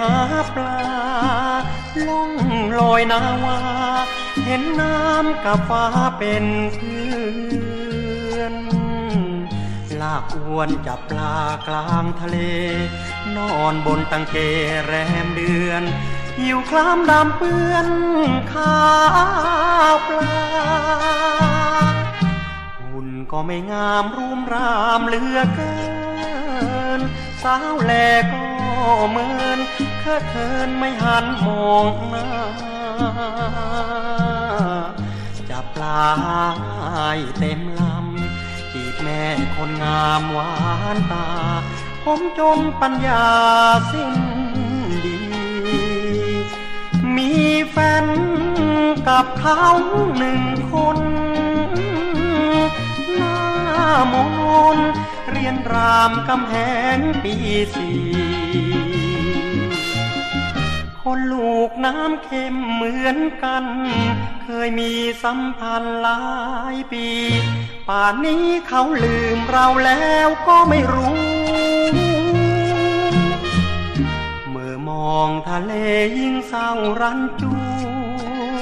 หาปลาล่องลอยนาวา เห็นน้ำกับฟ้าเป็นเพื่อนลากอวนจับปลากลางทะเล นอนบนตังเกแรมเดือนหิวคลามดำเปื้อนข้าวปลาหุ่นก็ไม่งามรูมรามเหลือเกิน สาวแลก็ เมินเคอเทินไม่หันมองหน้าจับปลายเต็มลำจีบแม่คนงามหวานตา ผมจนปัญญาสิ้นดี มีแฟนกับเขาหนึ่งคนหน้ามน รียนรามกำแหงปีสี่คนลูกน้ำเค็มเหมือนกัน เคยมีสัมพันธ์หลายปี ป่านนี้เขาลืมเราแล้วก็ไม่รู้ เมื่อมองทะเลยิ่งเศร้ารันจ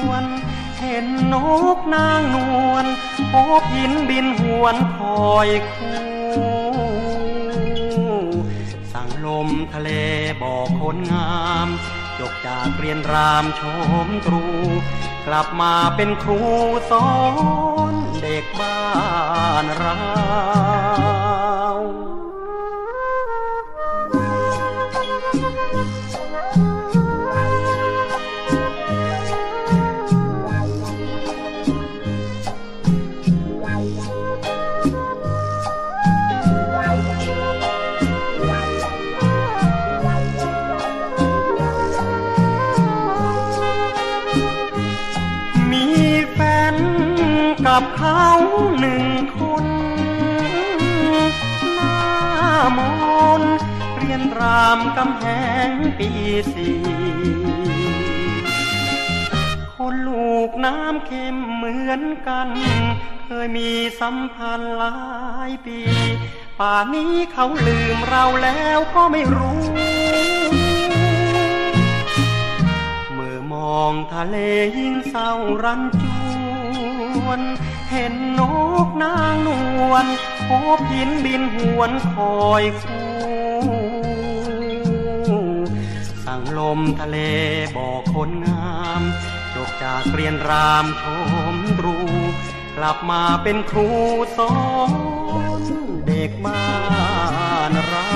วน เห็นนกนางนวลโอบหินบินหวนคอยคู่ มทะเลบอกคนงาม จบจากเรียนรามชมตรู กลับมาเป็นครูสอนเด็กบ้านเรา กับเขาหนึ่งคนหน้ามนเรียนรามกำแหงปีสี่คนลูกน้ำเค็มเหมือนกัน เคยมีสัมพันธ์หลายปี ป่านี้เขาลืมเราแล้วก็ไม่รู้เมื่อมองทะเลยิ่งเศร้ารันจู วน เห็นนกนางนวลโผพินบินหวนคอยคู่สั่งลมทะเลบอกคนงามจบจากเรียนรามชมรู กลับมาเป็นครูสอนเด็กบ้านเรา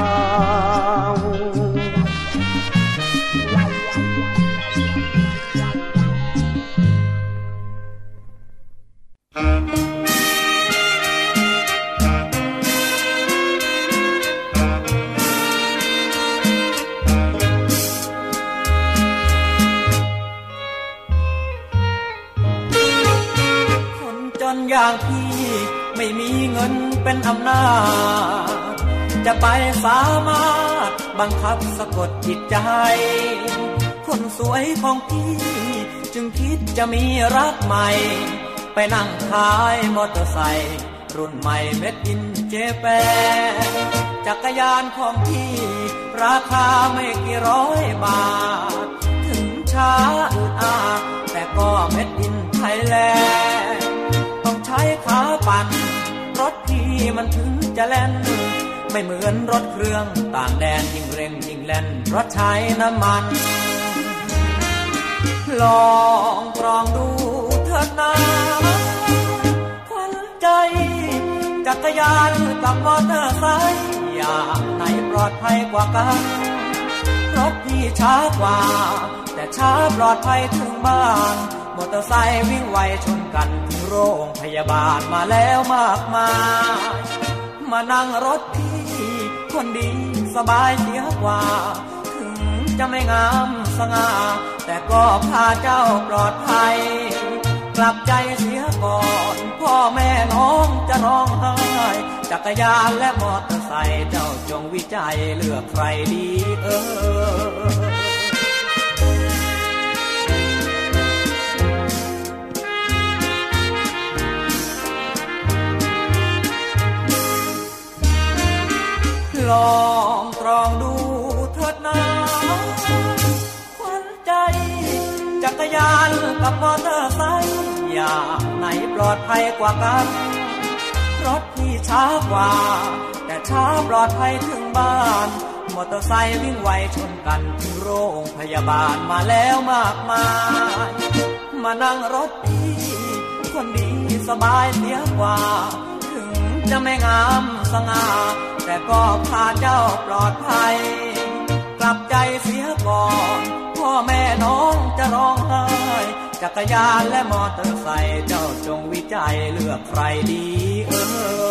บังคับสะกดจิตใจ คนสวยของพี่ จึงคิดจะมีรักใหม่ ไปนั่งขายมอเตอร์ไซค์รุ่นใหม่เม็ดอินเจแปนจักรยานของพี่ ราคาไม่กี่ร้อยบาท ถึงช้าอืดอาแต่ก็เม็ดอินไทยแลนด์ต้องใช้ขาปั่นรถที่มันถึงจะแล่น ไม่เหมือนรถเครื่องต่างแดนยิ่งเร่งยิ่งแล่นรถใช้น้ำมัน ลองกรองดูเถิดนาควันใจ จักรยานกับมอเตอร์ไซค์อย่างไหนปลอดภัยกว่ากันรถที่ช้ากว่า แต่ช้าปลอดภัยถึงบ้านมอเตอร์ไซค์วิ่งไวชนกันถึงโรงพยาบาลมาแล้วมากมายมานั่งรถที่ คนดีสบายเสียกว่า ถึงจะไม่งามสง่า แต่ก็พาเจ้าปลอดภัย กลับใจเสียก่อน พ่อแม่น้องจะร้องไห้จักรยานและมอเตอร์ไซค์เจ้าจงวิจัยเลือกใครดีเออ ลองตรองดูเถิดนาควันใจ จักรยานกับมอเตอร์ไซค์อย่างไหนปลอดภัยกว่ากัน รถที่ช้ากว่า แต่ช้าปลอดภัยถึงบ้าน มอเตอร์ไซค์วิ่งไวชนกันถึงโรงพยาบาลมาแล้วมากมาย มานั่งรถดีคนดีสบายเสียกว่า ถึงจะไม่งามสง่า แต่ก็พาเจ้าปลอดภัย กลับใจเสียก่อนพ่อแม่น้องจะร้องไห้จักรยานและมอเตอร์ไซค์เจ้าจงวิจัยเลือกใครดีเออ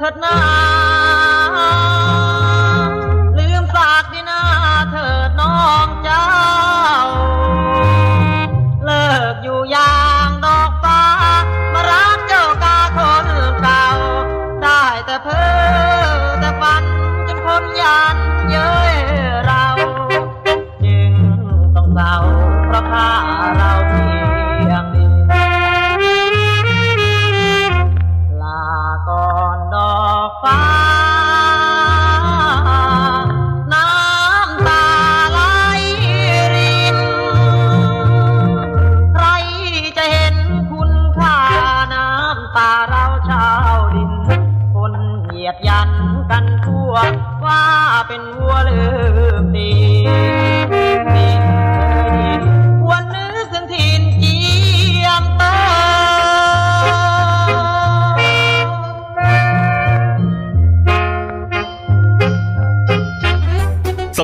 กัน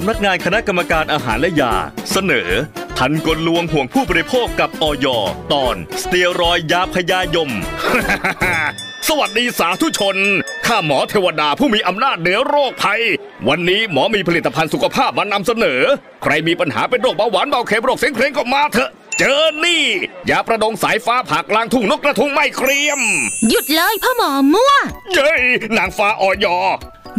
ำนักงานคณะกรรมการอาหารและยา เสนอทันกลลวงห่วงผู้บริโภคกับออยตอน สเตียรอยยาพยายม สวัสดีสาธุชน ข้าหมอเทวดาผู้มีอำนาจเหนือโรคภัย วันนี้หมอมีผลิตภัณฑ์สุขภาพมานำเสนอ ใครมีปัญหาเป็นโรคเบาหวานเบาเค็มโรคเสียงเพลงก็มาเถอะ เจอนี่ยาประดงสายฟ้าผักลางทุ่งนกกระทุงไม่เครียม หยุดเลยพ่อหมอมั่ว เย้ยนางฟ้าออย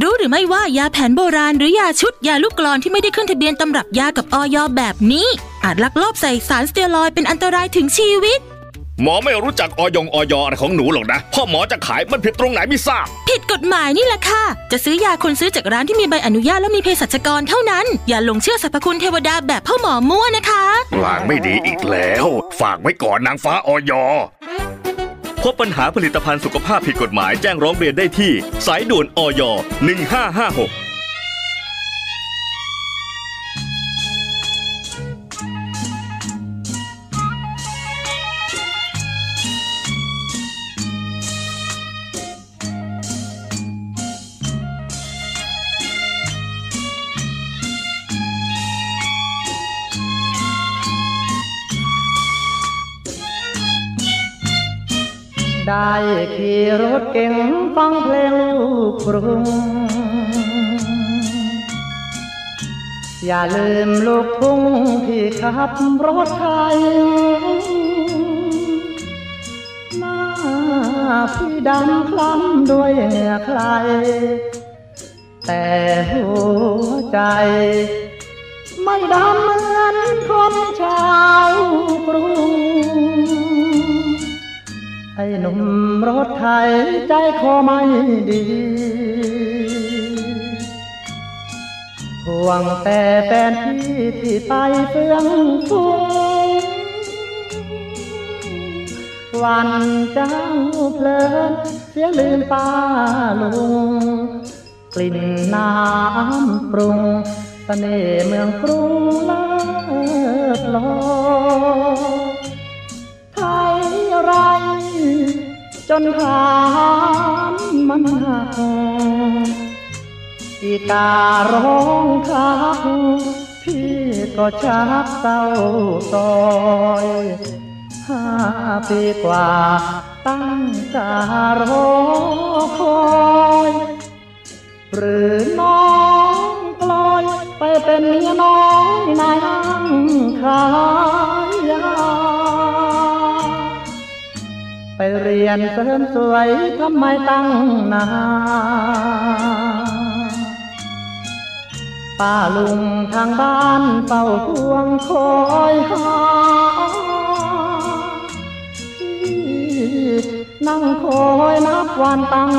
รู้หรือไม่ว่ายาแผนโบราณหรือยาชุดยาลูกกลอนที่ไม่ได้ขึ้นทะเบียนตำรับยากับออยแบบนี้ อาจลักลอบใส่สารสเตียรอยด์เป็นอันตรายถึงชีวิต หมอไม่รู้จักออยงออยอะไรของหนูหรอกนะพ่อหมอจะขายมันผิดตรงไหนไม่ทราบ ผิดกฎหมายนี่แหละค่ะ จะซื้อยาคนซื้อจากร้านที่มีใบอนุญาตและมีเภสัชกรเท่านั้น อย่าหลงเชื่อสรรพคุณเทวดาแบบพ่อหมอมั่วนะคะ ลางไม่ดีอีกแล้ว ฝากไว้ก่อนนางฟ้าออย พบปัญหาผลิตภัณฑ์สุขภาพผิดกฎหมายแจ้งร้องเรียนได้ที่ สายด่วนออย1556 ได้ขี่รถเก่งฟังเพลงลูกกรุง อย่าลืมลูกทุ่งที่ขับรถไทยหน้าพี่ดำคล้ำด้วยเหงื่อใคร แต่หัวใจ ไม่ดำเหมือนคนชาวกรุง ไอ้หนุ่มรถไทยใจคอไม่ดีห่วงแต่แฟนพี่ที่ไปเฟื่องฟูวันเจ้าเพลินเสียลืมป้าลุง กลิ่นน้ำปรุงเสน่ห์เมืองกรุงเลิศลอไทยไร จนขานมันหักอีการ้องคักพี่ก็ชักเศร้าซอยห้าปีกว่าตั้งตารอคอยหรือน้องกลอยไปเป็นเมียน้อยนายห้างขาย ไปเรียนเสริมสวยทำไมตั้งนานป้าลุงทางบ้านเฝ้าพวงคอยหาพี่นั่งคอยนับวันตั้ง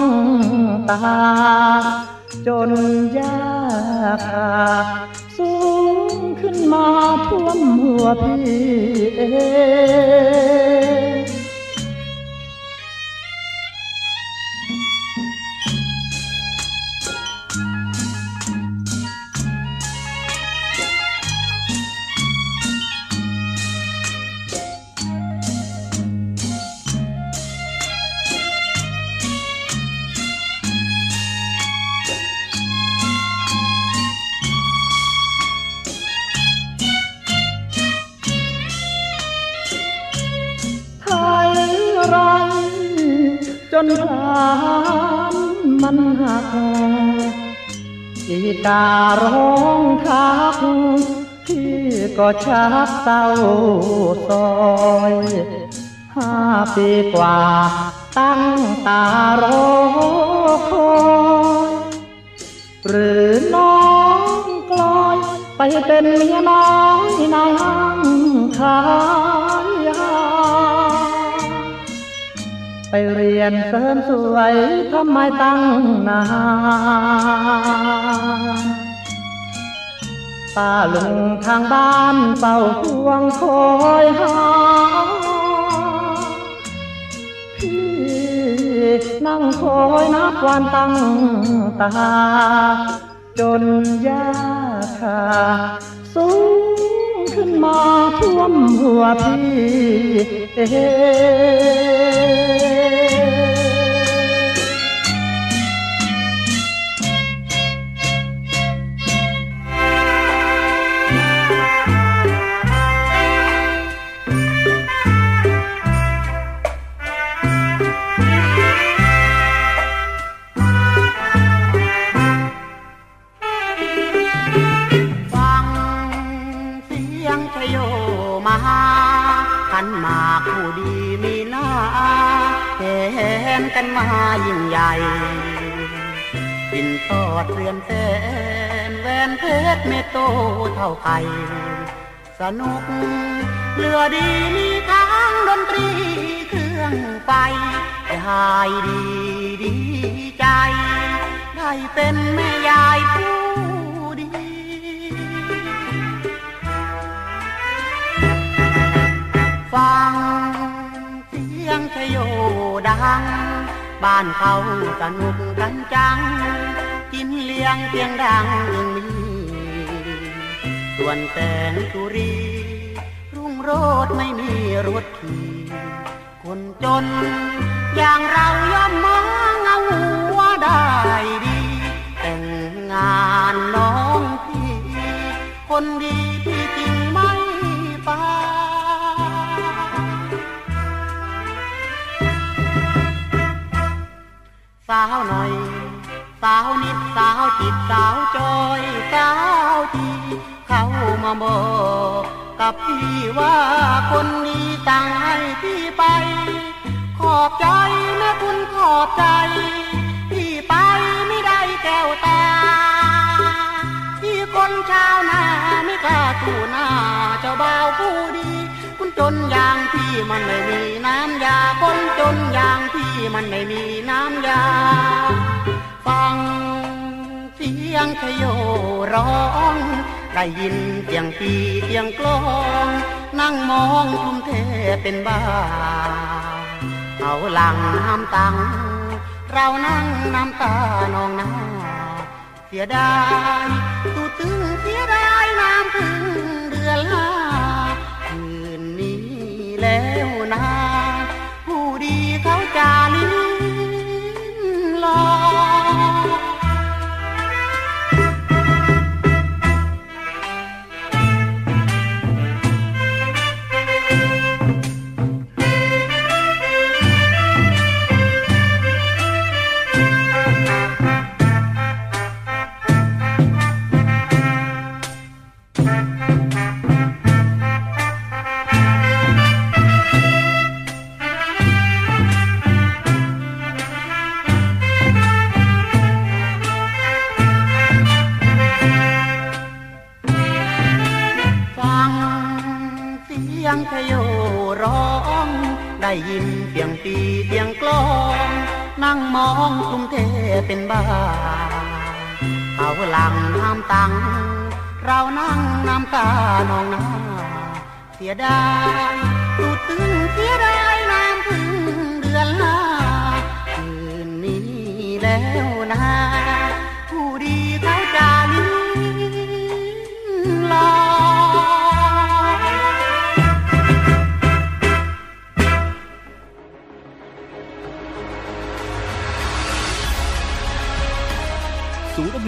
ตา จนยากาสูงขึ้นมาท่วมหัวพี่เอง ชักเศร้าซอยห้าปีกว่า ตั้งตารอคอยหรือน้องกลอย ไปเป็นเมียน้อยนายห้างขายยาไปเรียนเสริมสวยทำไมตั้งนาน ป้าลุงทางบ้านเฝ้าพวงคอยหาพี่นั่งคอยนับวันตั้งตา จนยากขาสูงขึ้นมาท่วมหัวพี่เอ นกันมายิ่งใหญ่กินทอดเรือนแสนแวนเพชรเมโตเท่าไข่สนุกเรือดีมีทั้งดนตรีเครื่องไฟแต่หายดีดีใจ ได้เป็นแม่ยายผู้ดีฟังเสียงชโยดัง บ้านเขาสนุกกันจัง กินเลี้ยงเพียงดังยังมีส่วนแสงสุรี รุ่งโรดไม่มีรถขี่คนจน อย่างเราย่อมมองเอาหัวได้ดีแต่งงานน้องพี่ คนดีที่จริง สาวหน่อย สาวนิดสาวจิตสาวจอยสาวทีเข้ามาบอกกับพี่ว่าคนนี้ต่างให้พี่ไป ขอบใจนะคุณขอบใจ พี่ไปไม่ได้แก้วตาพี่คนชาวนาไม่กล้าตู้หน้าเจ้าบ่าวผู้ดี คุณจนอย่างพี่มันไม่มีน้ำยาคนจนอย่างพี่ มันไม่มีน้ำยา ฟังเสียงชโยร้อง ได้ยินเสียงปีเสียงกลอง นั่งมองทุ่มเทเป็นบ้า เอาหลังน้ำตัง เรานั่งน้ำตานองหน้า เสียดายตูตึงเสียดายน้ำพึ่งเดือนห้าคืนนี้แล้วนะ ตานองหน้าเสียดาย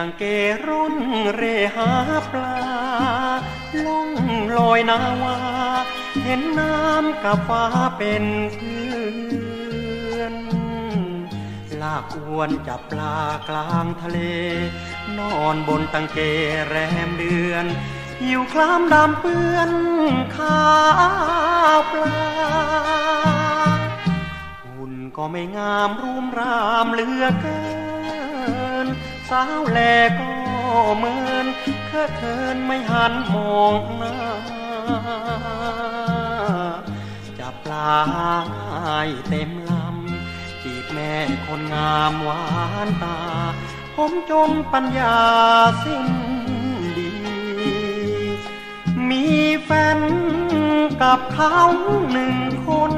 ต่างเกร่นเรหาปลา ล่องลอยนาวา เห็นน้ำกับฟ้าเป็นเพื่อน ลากอวนจับปลากลางทะเล นอนบนตังเกแรมเดือนหิวคล้ำดำเปื้อนขาวปลาหุ่นก็ไม่งามรูมรามเหลือเกิน สาวแลก็เหมินเคอะเทินไม่หันมองหน้าจับปลายเต็มลำจีบแม่คนงามหวานตา ผมจมปัญญาสิ้นดี มีแฟนกับเขาหนึ่งคน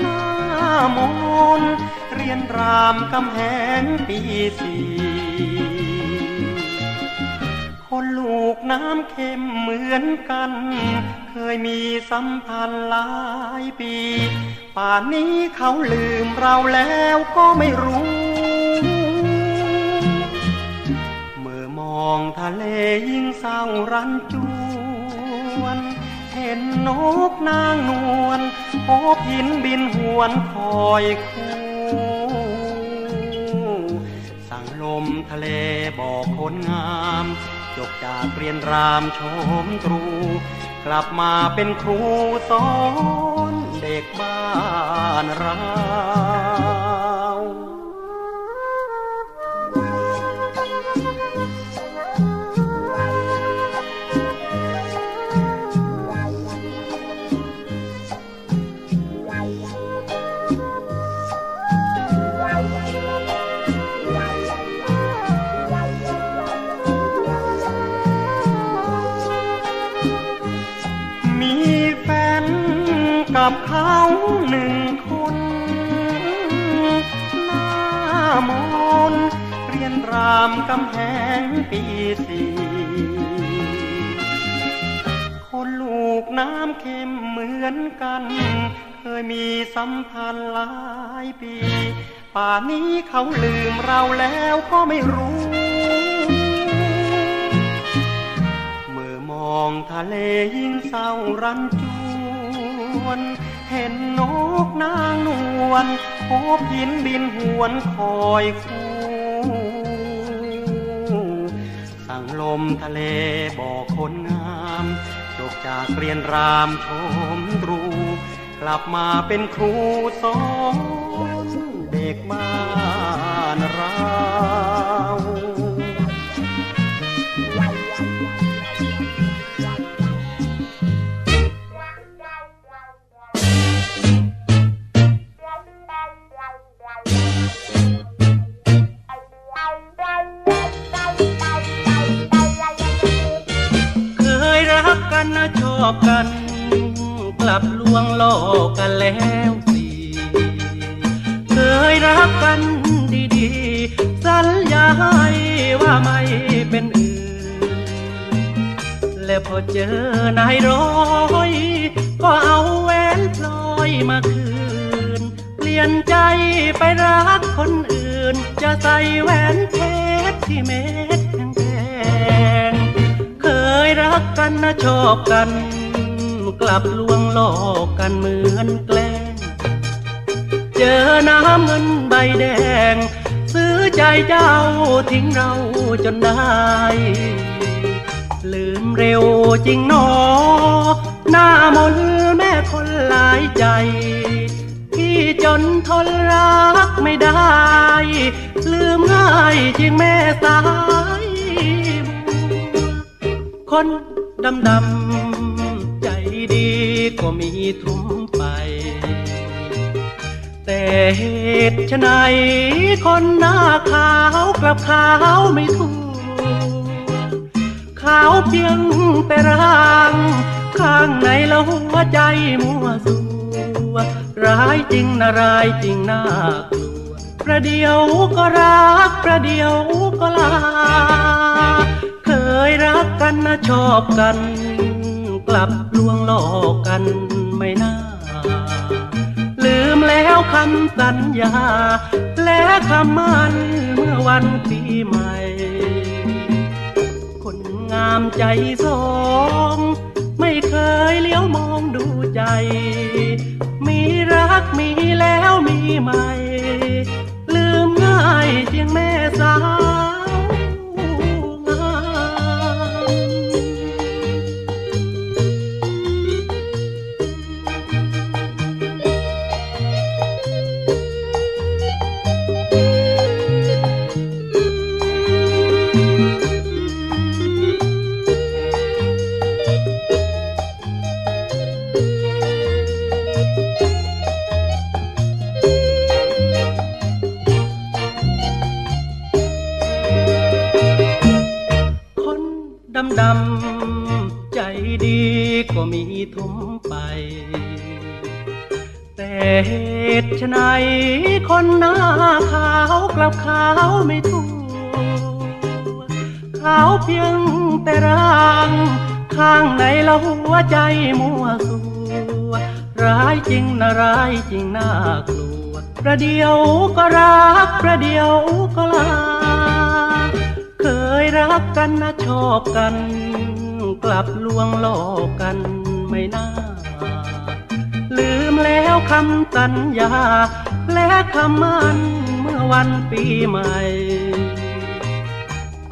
หน้ามน รียนรามกำแหงปีสี่คนลูกน้ำเค็มเหมือนกัน เคยมีสัมพันธ์หลายปี ป่านนี้เขาลืมเราแล้วก็ไม่รู้เมื่อมองทะเลยิ่งเศร้ารันจวนเห็นนกนางนวลโอบหินบินหวนคอยคู่ มทะเลบอกคนงาม จบจากเรียนรามชมตรู กลับมาเป็นครูสอนเด็กบ้านเรา กับเขาหนึ่งคนหน้ามนเรียนรามกำแหงปีสี่คนลูกน้ำเค็มเหมือนกัน เคยมีสัมพันธ์หลายปี ป่านี้เขาลืมเราแล้วก็ไม่รู้เมื่อมองทะเลยิ่งเศร้ารันจ วน เห็นนกนางนวลโคบหินบินหวนคอยคู่สั่งลมทะเลบอกคนงามจบจากเรียนรามชมรู กลับมาเป็นครูสอนเด็กบ้าน พอเจอนายร้อย ก็เอาแหวนพลอยมาคืน เปลี่ยนใจไปรักคนอื่น จะใส่แหวนเพชรที่เม็ดแพงๆเคยรักกันนะชอบกัน กลับลวงหลอกกันเหมือนแกล้ง เจอน้ำเงินใบแดง ซื้อใจเจ้าทิ้งเราจนได้ เร็วจริงหนอ หน้ามนแม่คนหลายใจที่จนทนรักไม่ได้ ลืมง่ายจริงแม่สาย คนดำดำใจดีก็มีทุ่มไป แต่เหตุไฉนคนหน้าขาวกลับขาวไม่ถูก ขาวเพียงแต่ร่าง ข้างในแล้วหัวใจมัวสัวร้ายจริงนะร้ายจริงน่ากลัวประเดียวก็รักประเดียวก็ลา เคยรักกันนะชอบกัน กลับลวงหลอกกันไม่น่าลืมแล้วคำสัญญา และคำมั่นเมื่อวันปีใหม่ คนงามใจสอง ไม่เคยเลี้ยวมองดูใจ มีรักมีแล้วมีใหม่ ลืมง่ายเพียงแม่สาว ประเดี๋ยวก็รักประเดี๋ยวก็ลา เคยรักกันนะชอบกัน กลับลวงหลอกกันไม่น่า ลืมแล้วคำสัญญา และคำมันเมื่อวันปีใหม่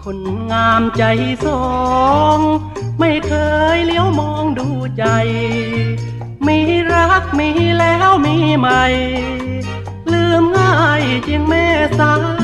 คนงามใจสอง ไม่เคยเลี้ยวมองดูใจ มีรักมีแล้วมีใหม่ จริงแม่สา